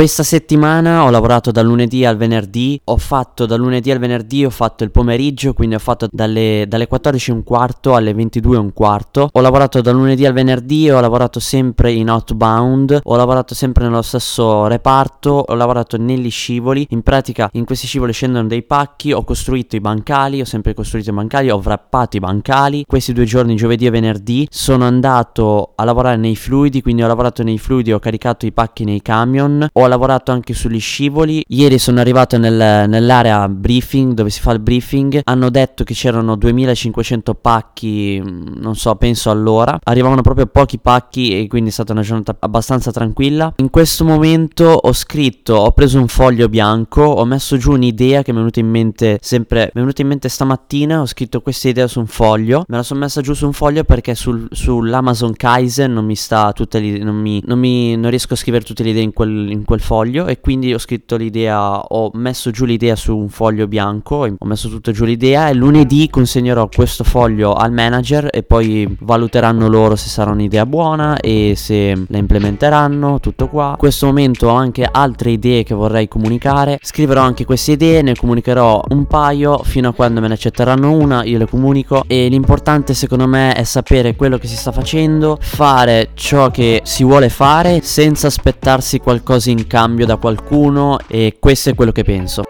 Questa settimana ho lavorato dal lunedì al venerdì, ho fatto dal lunedì al venerdì, ho fatto il pomeriggio, quindi ho fatto dalle, dalle 14 e un quarto alle 22 e un quarto. Ho lavorato dal lunedì al venerdì, ho lavorato sempre in outbound, ho lavorato sempre nello stesso reparto, ho lavorato negli scivoli. In pratica in questi scivoli scendono dei pacchi, ho costruito i bancali, ho sempre costruito i bancali, ho wrappato i bancali. Questi due giorni, giovedì e venerdì, sono andato a lavorare nei fluidi, quindi ho lavorato nei fluidi, ho caricato i pacchi nei camion ho lavorato anche sugli scivoli. Ieri sono arrivato nel, nell'area briefing dove si fa il briefing. Hanno detto che c'erano 2500 pacchi, mm, non so, penso all'ora. Arrivavano proprio pochi pacchi e quindi è stata una giornata abbastanza tranquilla. In questo momento ho scritto, ho preso un foglio bianco, ho messo giù un'idea che mi è venuta in mente sempre, mi è venuta in mente stamattina, ho scritto questa idea su un foglio. Me la sono messa giù su un foglio perché sul, sull'Amazon Kaizen non mi sta tutte le non mi, non mi non riesco a scrivere tutte le idee in quel, in quel foglio e quindi ho scritto l'idea, ho messo giù l'idea su un foglio bianco, ho messo tutto giù l'idea e lunedì consegnerò questo foglio al manager e poi valuteranno loro se sarà un'idea buona e se la implementeranno, tutto qua. In questo momento ho anche altre idee che vorrei comunicare, scriverò anche queste idee, ne comunicherò un paio fino a quando me ne accetteranno una, io le comunico e l'importante secondo me è sapere quello che si sta facendo, fare ciò che si vuole fare senza aspettarsi qualcosa in cambio da qualcuno e questo è quello che penso.